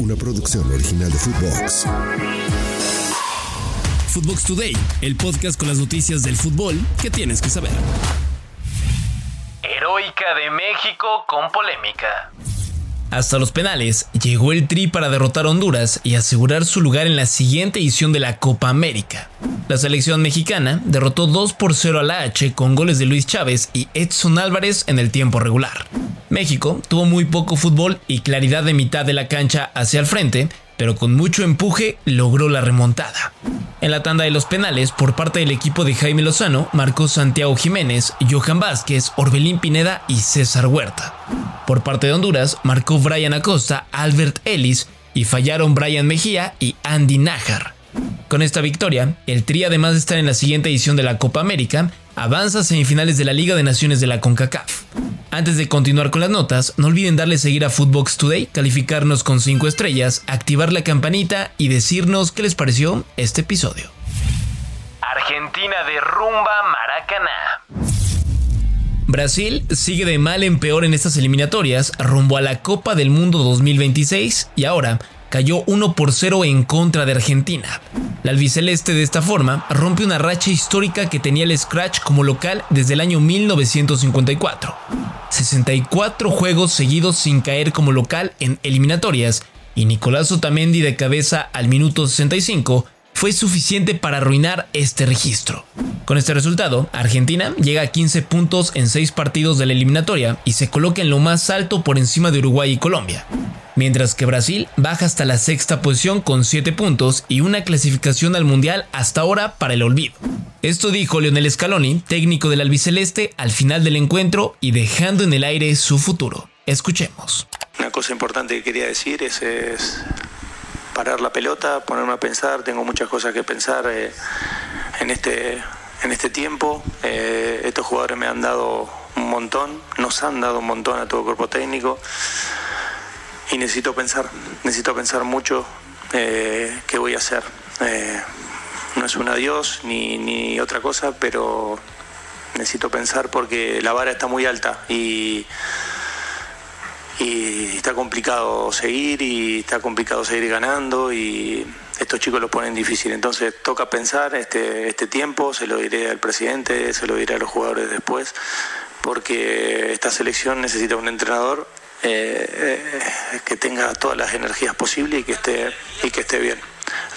una producción original de Footbox. Footbox Today, el podcast con las noticias del fútbol que tienes que saber. Heroica de México con polémica. Hasta los penales llegó el Tri para derrotar a Honduras y asegurar su lugar en la siguiente edición de la Copa América. La selección mexicana derrotó 2 por 0 a la H con goles de Luis Chávez y Edson Álvarez en el tiempo regular. México tuvo muy poco fútbol y claridad de mitad de la cancha hacia el frente, pero con mucho empuje logró la remontada. En la tanda de los penales, por parte del equipo de Jaime Lozano, marcó Santiago Jiménez, Johan Vázquez, Orbelín Pineda y César Huerta. Por parte de Honduras, marcó Brian Acosta, Albert Ellis y fallaron Brian Mejía y Andy Najar. Con esta victoria, el Tri además de estar en la siguiente edición de la Copa América, avanza a semifinales de la Liga de Naciones de la CONCACAF. Antes de continuar con las notas, no olviden darle seguir a Footbox Today, calificarnos con 5 estrellas, activar la campanita y decirnos qué les pareció este episodio. Argentina derrumba Maracaná. Brasil sigue de mal en peor en estas eliminatorias rumbo a la Copa del Mundo 2026 y ahora cayó 1 por 0 en contra de Argentina. La albiceleste de esta forma rompe una racha histórica que tenía el Scratch como local desde el año 1954. 64 juegos seguidos sin caer como local en eliminatorias y Nicolás Otamendi de cabeza al minuto 65 fue suficiente para arruinar este registro. Con este resultado, Argentina llega a 15 puntos en 6 partidos de la eliminatoria y se coloca en lo más alto por encima de Uruguay y Colombia. Mientras que Brasil baja hasta la sexta posición con 7 puntos y una clasificación al Mundial hasta ahora para el olvido. Esto dijo Leonel Scaloni, técnico del albiceleste, al final del encuentro y dejando en el aire su futuro. Escuchemos. Una cosa importante que quería decir es, parar la pelota, ponerme a pensar, tengo muchas cosas que pensar eh, en, este, en este tiempo. Eh, estos jugadores me han dado un montón, nos han dado un montón a todo el cuerpo técnico y necesito pensar, necesito pensar mucho eh, qué voy a hacer. No es un adiós ni, ni otra cosa, pero necesito pensar porque la vara está muy alta y y está complicado seguir y está complicado seguir ganando y estos chicos lo ponen difícil. Entonces toca pensar este, este tiempo, se lo diré al presidente, se lo diré a los jugadores después, porque esta selección necesita un entrenador eh, eh, que tenga todas las energías posibles y que esté, y que esté bien.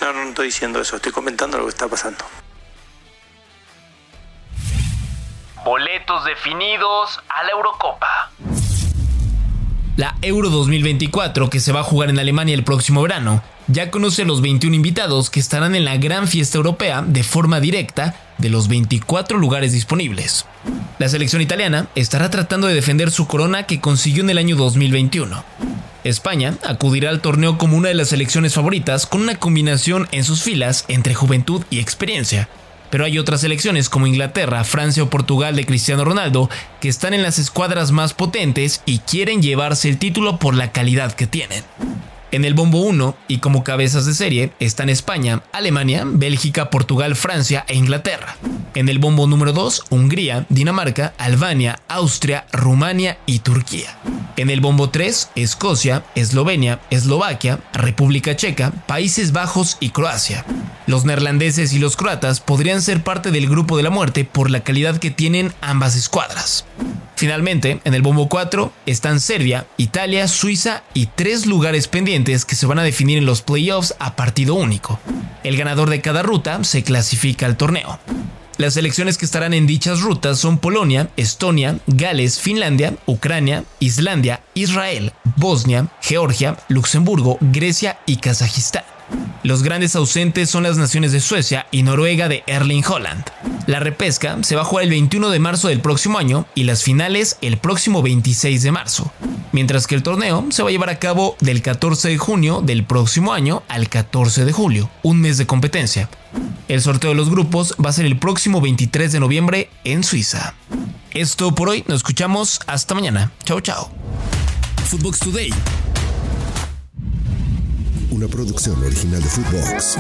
No, no estoy diciendo eso, estoy comentando lo que está pasando. Boletos definidos a la Eurocopa. La Euro 2024, que se va a jugar en Alemania el próximo verano, ya conoce a los 21 invitados que estarán en la gran fiesta europea de forma directa de los 24 lugares disponibles. La selección italiana estará tratando de defender su corona que consiguió en el año 2021. España acudirá al torneo como una de las selecciones favoritas con una combinación en sus filas entre juventud y experiencia, pero hay otras selecciones como Inglaterra, Francia o Portugal de Cristiano Ronaldo que están en las escuadras más potentes y quieren llevarse el título por la calidad que tienen. En el bombo 1 y como cabezas de serie están España, Alemania, Bélgica, Portugal, Francia e Inglaterra. En el bombo número 2, Hungría, Dinamarca, Albania, Austria, Rumania y Turquía. En el bombo 3, Escocia, Eslovenia, Eslovaquia, República Checa, Países Bajos y Croacia. Los neerlandeses y los croatas podrían ser parte del grupo de la muerte por la calidad que tienen ambas escuadras. Finalmente, en el bombo 4 están Serbia, Italia, Suiza y tres lugares pendientes que se van a definir en los playoffs a partido único. El ganador de cada ruta se clasifica al torneo. Las selecciones que estarán en dichas rutas son Polonia, Estonia, Gales, Finlandia, Ucrania, Islandia, Israel, Bosnia, Georgia, Luxemburgo, Grecia y Kazajistán. Los grandes ausentes son las naciones de Suecia y Noruega de Erling Holland. La repesca se va a jugar el 21 de marzo del próximo año y las finales el próximo 26 de marzo, mientras que el torneo se va a llevar a cabo del 14 de junio del próximo año al 14 de julio, un mes de competencia. El sorteo de los grupos va a ser el próximo 23 de noviembre en Suiza. Esto por hoy, nos escuchamos hasta mañana. Chao, chao. Footbox Today. Una producción original de Footbox.